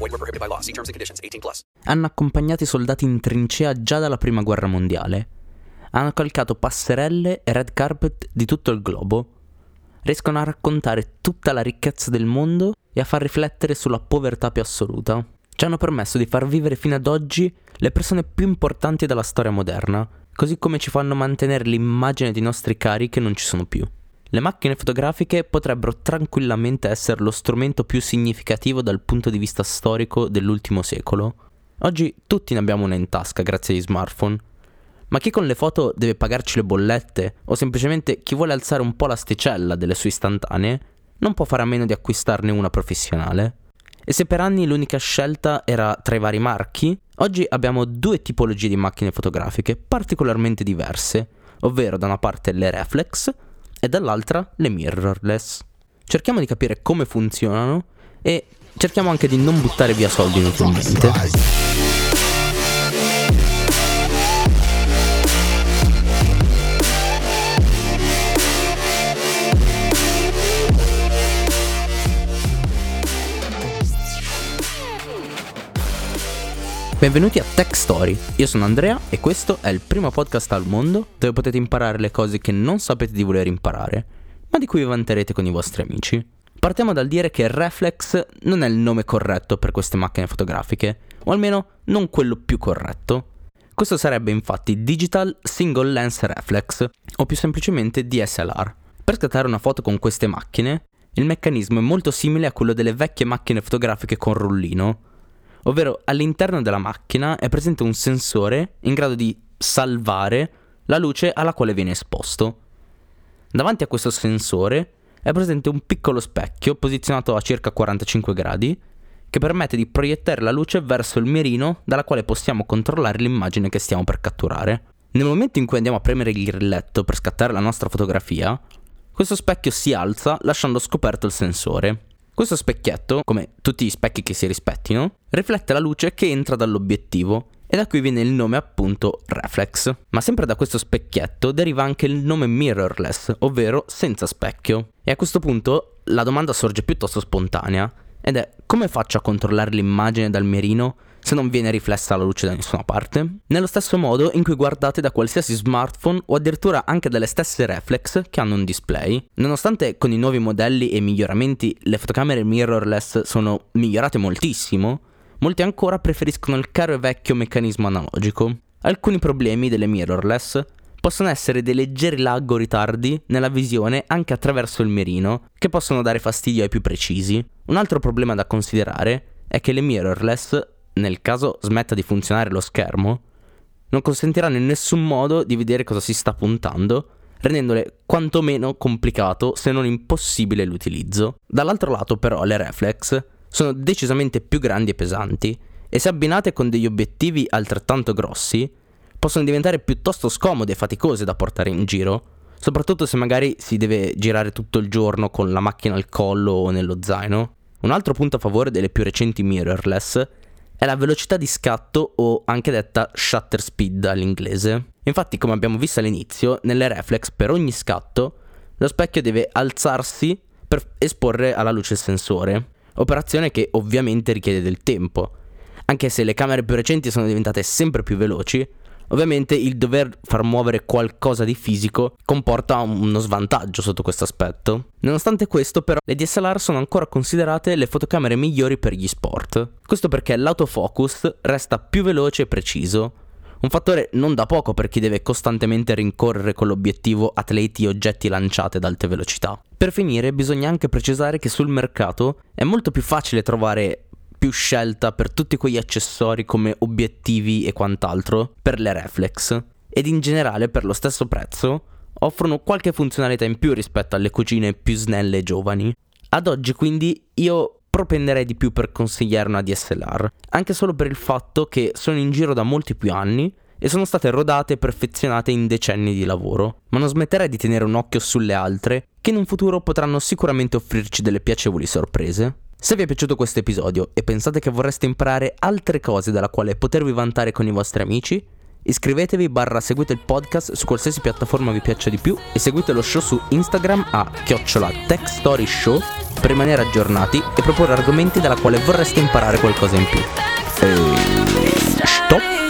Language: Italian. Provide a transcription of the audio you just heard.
Group. Void were prohibited by law. See terms and conditions. 18 plus. Hanno accompagnato i soldati in trincea già dalla prima guerra mondiale. Hanno calcato passerelle e red carpet di tutto il globo. Riescono a raccontare tutta la ricchezza del mondo e a far riflettere sulla povertà più assoluta. Ci hanno permesso di far vivere fino ad oggi le persone più importanti della storia moderna, così come ci fanno mantenere l'immagine dei nostri cari che non ci sono più. Le macchine fotografiche potrebbero tranquillamente essere lo strumento più significativo dal punto di vista storico dell'ultimo secolo. Oggi tutti ne abbiamo una in tasca grazie agli smartphone, ma chi con le foto deve pagarci le bollette o semplicemente chi vuole alzare un po' l'asticella delle sue istantanee non può fare a meno di acquistarne una professionale. E se per anni l'unica scelta era tra i vari marchi, oggi abbiamo due tipologie di macchine fotografiche particolarmente diverse, ovvero da una parte le reflex e dall'altra le mirrorless. Cerchiamo di capire come funzionano e cerchiamo anche di non buttare via soldi inutilmente. Benvenuti a Tech Story, io sono Andrea e questo è il primo podcast al mondo dove potete imparare le cose che non sapete di voler imparare, ma di cui vi vanterete con i vostri amici. Partiamo dal dire che Reflex non è il nome corretto per queste macchine fotografiche, o almeno non quello più corretto. Questo sarebbe infatti Digital Single Lens Reflex, o più semplicemente DSLR. Per scattare una foto con queste macchine, il meccanismo è molto simile a quello delle vecchie macchine fotografiche con rullino, ovvero all'interno della macchina è presente un sensore in grado di salvare la luce alla quale viene esposto. Davanti a questo sensore è presente un piccolo specchio posizionato a circa 45 gradi che permette di proiettare la luce verso il mirino dalla quale possiamo controllare l'immagine che stiamo per catturare. Nel momento in cui andiamo a premere il grilletto per scattare la nostra fotografia, questo specchio si alza lasciando scoperto il sensore. Questo specchietto, come tutti gli specchi che si rispettino, riflette la luce che entra dall'obiettivo e da qui viene il nome appunto reflex. Ma sempre da questo specchietto deriva anche il nome mirrorless, ovvero senza specchio. E a questo punto la domanda sorge piuttosto spontanea ed è come faccio a controllare l'immagine dal mirino se non viene riflessa la luce da nessuna parte? Nello stesso modo in cui guardate da qualsiasi smartphone o addirittura anche dalle stesse reflex che hanno un display. Nonostante con i nuovi modelli e miglioramenti le fotocamere mirrorless sono migliorate moltissimo, molti ancora preferiscono il caro e vecchio meccanismo analogico. Alcuni problemi delle mirrorless possono essere dei leggeri lag o ritardi nella visione anche attraverso il mirino, che possono dare fastidio ai più precisi. Un altro problema da considerare è che le mirrorless nel caso smetta di funzionare lo schermo, non consentiranno in nessun modo di vedere cosa si sta puntando, rendendole quantomeno complicato se non impossibile l'utilizzo. Dall'altro lato però le reflex sono decisamente più grandi e pesanti e se abbinate con degli obiettivi altrettanto grossi possono diventare piuttosto scomode e faticose da portare in giro, soprattutto se magari si deve girare tutto il giorno con la macchina al collo o nello zaino. Un altro punto a favore delle più recenti mirrorless è la velocità di scatto o anche detta shutter speed all'inglese. Infatti, come abbiamo visto all'inizio, nelle reflex per ogni scatto lo specchio deve alzarsi per esporre alla luce il sensore, operazione che ovviamente richiede del tempo. Anche se le camere più recenti sono diventate sempre più veloci, Ovviamente il dover far muovere qualcosa di fisico comporta uno svantaggio sotto questo aspetto. Nonostante questo, però, le DSLR sono ancora considerate le fotocamere migliori per gli sport. Questo perché l'autofocus resta più veloce e preciso, un fattore non da poco per chi deve costantemente rincorrere con l'obiettivo atleti e oggetti lanciati ad alte velocità. Per finire, bisogna anche precisare che sul mercato è molto più facile trovare più scelta per tutti quegli accessori come obiettivi e quant'altro per le reflex ed in generale per lo stesso prezzo offrono qualche funzionalità in più rispetto alle cucine più snelle e giovani. Ad oggi quindi io propenderei di più per consigliare una DSLR, anche solo per il fatto che sono in giro da molti più anni e sono state rodate e perfezionate in decenni di lavoro, ma non smetterei di tenere un occhio sulle altre che in un futuro potranno sicuramente offrirci delle piacevoli sorprese. Se vi è piaciuto questo episodio e pensate che vorreste imparare altre cose dalla quale potervi vantare con i vostri amici, iscrivetevi barra seguite il podcast su qualsiasi piattaforma vi piaccia di più e seguite lo show su Instagram a chiocciola techstoryshow per rimanere aggiornati e proporre argomenti dalla quale vorreste imparare qualcosa in più. E... Stop!